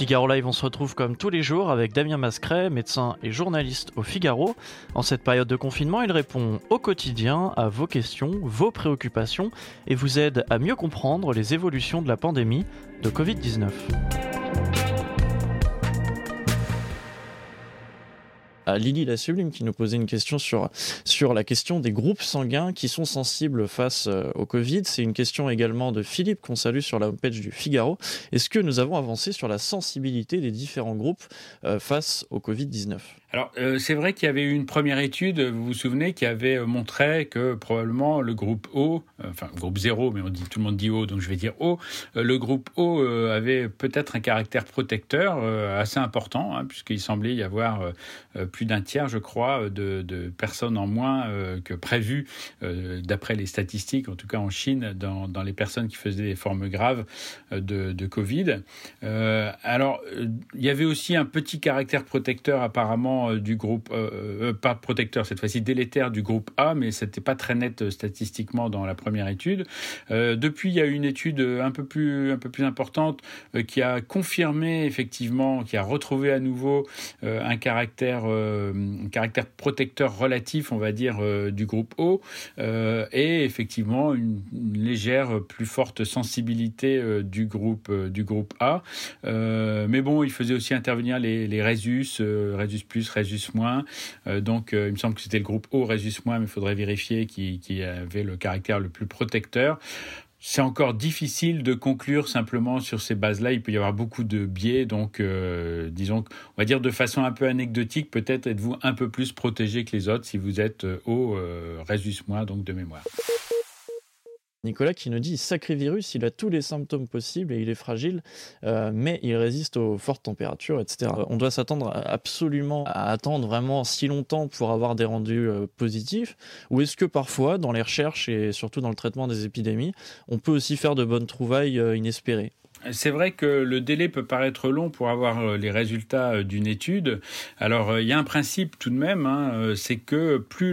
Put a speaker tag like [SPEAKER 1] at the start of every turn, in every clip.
[SPEAKER 1] Figaro Live, on se retrouve comme tous les jours avec Damien Mascret, médecin et journaliste au Figaro. En cette période de confinement, il répond au quotidien à vos questions, vos préoccupations et vous aide à mieux comprendre les évolutions de la pandémie de Covid-19. Lily la Sublime qui nous posait une question sur, sur la question des groupes sanguins qui sont sensibles face euh, au Covid. C'est une question également de Philippe qu'on salue sur la homepage du Figaro. Est-ce que nous avons avancé sur la sensibilité des différents groupes euh, face au Covid-19
[SPEAKER 2] alors, euh, c'est vrai qu'il y avait eu une première étude, vous vous souvenez, qui avait euh, montré que probablement le groupe O, euh, enfin groupe 0, mais tout le monde dit O, donc je vais dire O, le groupe O avait peut-être un caractère protecteur assez important, hein, puisqu'il semblait y avoir plus d'un tiers, je crois, de, personnes en moins que prévu, d'après les statistiques, en tout cas en Chine, dans, les personnes qui faisaient des formes graves de Covid. alors, il y avait aussi un petit caractère protecteur apparemment euh, du groupe, euh, euh, pas protecteur cette fois-ci, délétère du groupe A, mais c'était pas très net statistiquement dans la première étude. depuis, il y a eu une étude un peu plus, un peu plus importante qui a confirmé effectivement, qui a retrouvé à nouveau un caractère, caractère protecteur relatif, on va dire, du groupe O, et effectivement une, légère plus forte sensibilité du groupe, du groupe A. mais bon, il faisait aussi intervenir les, les Résus, Résus plus, Résus moins. Euh, donc, euh, il me semble que c'était le groupe O, Résus moins, mais il faudrait vérifier qui, avait le caractère le plus protecteur. C'est encore difficile de conclure simplement sur ces bases-là. Il peut y avoir beaucoup de biais. Donc, euh, disons, on va dire de façon un peu anecdotique, peut-être êtes-vous un peu plus protégé que les autres si vous êtes au Résus moins, donc de mémoire.
[SPEAKER 1] Nicolas qui nous dit sacré virus, il a tous les symptômes possibles et il est fragile, euh, mais il résiste aux fortes températures, etc. On doit s'attendre absolument à attendre vraiment si longtemps pour avoir des rendus euh, positifs, ou est-ce que parfois, dans les recherches et surtout dans le traitement des épidémies, on peut aussi faire de bonnes trouvailles euh, inespérées?
[SPEAKER 2] C'est vrai que le délai peut paraître long pour avoir euh, les résultats euh, d'une étude. Alors, euh, il y a un principe tout de même, hein, c'est que plus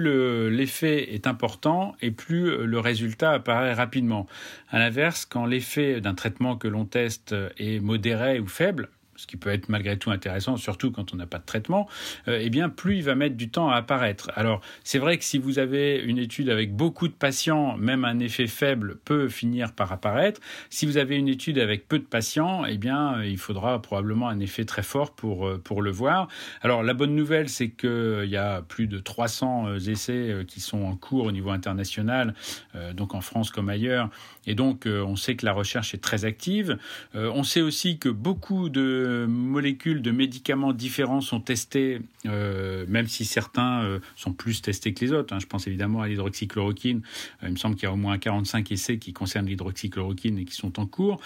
[SPEAKER 2] l'effet est important et plus le résultat apparaît rapidement. À l'inverse, quand l'effet d'un traitement que l'on teste est modéré ou faible, ce qui peut être malgré tout intéressant, surtout quand on n'a pas de traitement, euh, eh bien, plus il va mettre du temps à apparaître. Alors, c'est vrai que si vous avez une étude avec beaucoup de patients, même un effet faible peut finir par apparaître. Si vous avez une étude avec peu de patients, eh bien, il faudra probablement un effet très fort pour, euh, pour le voir. Alors, la bonne nouvelle, c'est qu'il y a plus de 300 euh, essais qui sont en cours au niveau international, donc en France comme ailleurs, et donc on sait que la recherche est très active. On sait aussi que beaucoup de molécules, de médicaments différents sont testés, euh, même si certains euh, sont plus testés que les autres. Hein. Je pense évidemment à l'hydroxychloroquine. Euh, il me semble qu'il y a au moins 45 essais qui concernent l'hydroxychloroquine et qui sont en cours.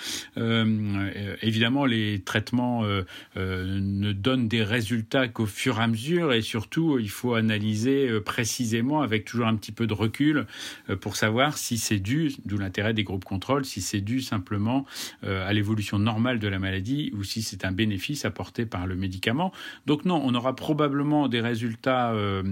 [SPEAKER 2] évidemment, les traitements ne donnent des résultats qu'au fur et à mesure et surtout, il faut analyser précisément avec toujours un petit peu de recul pour savoir si c'est dû, d'où l'intérêt des groupes contrôle, si c'est dû simplement à l'évolution normale de la maladie ou si c'est un bénéfice apporté par le médicament. Donc non, on aura probablement des résultats euh,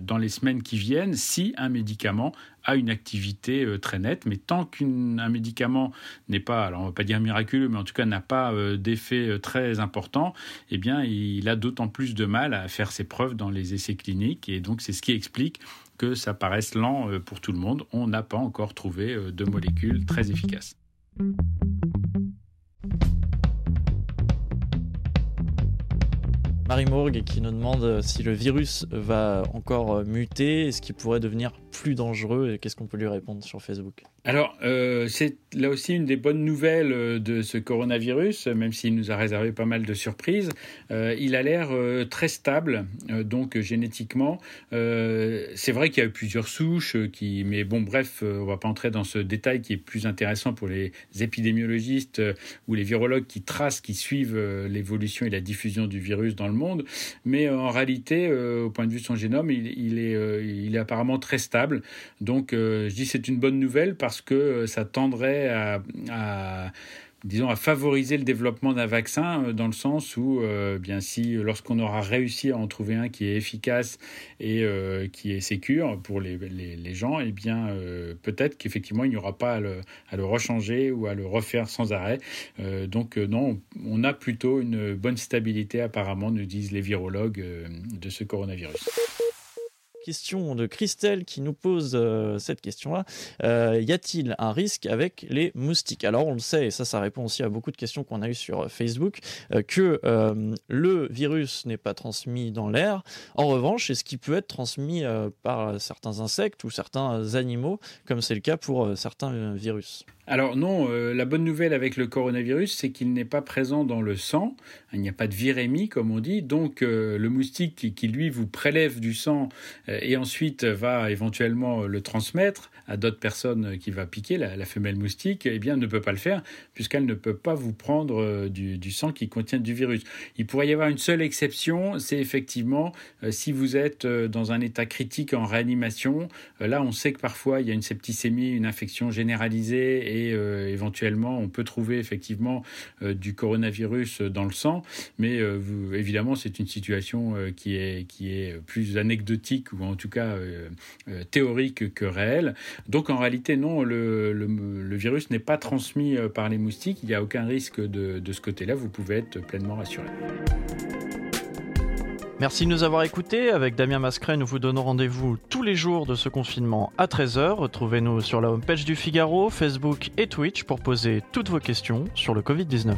[SPEAKER 2] dans les semaines qui viennent si un médicament a une activité euh, très nette, mais tant qu'un médicament n'est pas, alors on va pas dire miraculeux, mais en tout cas n'a pas euh, d'effet très important, eh bien il a d'autant plus de mal à faire ses preuves dans les essais cliniques, et donc c'est ce qui explique que ça paraisse lent pour tout le monde. On n'a pas encore trouvé de molécules très efficaces.
[SPEAKER 1] Marie Morgue qui nous demande si le virus va encore muter, est-ce qu'il pourrait devenir plus dangereux et qu'est-ce qu'on peut lui répondre sur Facebook?
[SPEAKER 2] Alors, euh, c'est là aussi une des bonnes nouvelles euh, de ce coronavirus, même s'il nous a réservé pas mal de surprises. Euh, il a l'air très stable, donc génétiquement. c'est vrai qu'il y a eu plusieurs souches, qui, mais bon, bref, on va pas entrer dans ce détail qui est plus intéressant pour les épidémiologistes ou les virologues qui tracent, qui suivent l'évolution et la diffusion du virus dans le monde. Mais en réalité, au point de vue de son génome, il, est, il est apparemment très stable. Donc, je dis c'est une bonne nouvelle parce que euh, ça tendrait à, disons, à favoriser le développement d'un vaccin dans le sens où, bien si lorsqu'on aura réussi à en trouver un qui est efficace et qui est sécure pour les, les, gens, eh bien peut-être qu'effectivement il n'y aura pas à le, à le, rechanger ou à le refaire sans arrêt. donc non, on a plutôt une bonne stabilité apparemment, nous disent les virologues de ce coronavirus
[SPEAKER 1] question de Christelle qui nous pose euh, cette question-là. Euh, y a-t-il un risque avec les moustiques? Alors on le sait, et ça ça répond aussi à beaucoup de questions qu'on a eues sur Facebook, euh, que le virus n'est pas transmis dans l'air. En revanche, est-ce qu'il peut être transmis par certains insectes ou certains animaux, comme c'est le cas pour certains virus?
[SPEAKER 2] Alors non, la bonne nouvelle avec le coronavirus, c'est qu'il n'est pas présent dans le sang. Il n'y a pas de virémie, comme on dit. Donc le moustique qui, lui, vous prélève du sang et ensuite va éventuellement le transmettre à d'autres personnes qui va piquer, la, femelle moustique, eh bien ne peut pas le faire puisqu'elle ne peut pas vous prendre du, sang qui contient du virus. Il pourrait y avoir une seule exception, c'est effectivement si vous êtes dans un état critique en réanimation. là, on sait que parfois il y a une septicémie, une infection généralisée et euh, éventuellement on peut trouver effectivement euh, du coronavirus dans le sang, mais euh, évidemment c'est une situation qui est qui est plus anecdotique en tout cas théorique que réelle. Donc en réalité non, le, virus n'est pas transmis par les moustiques, il n'y a aucun risque de, de ce côté-là, vous pouvez être pleinement rassuré.
[SPEAKER 1] Merci de nous avoir écoutés. Avec Damien Mascret, nous vous donnons rendez-vous tous les jours de ce confinement à 13h. Retrouvez-nous sur la homepage du Figaro, Facebook et Twitch pour poser toutes vos questions sur le Covid-19.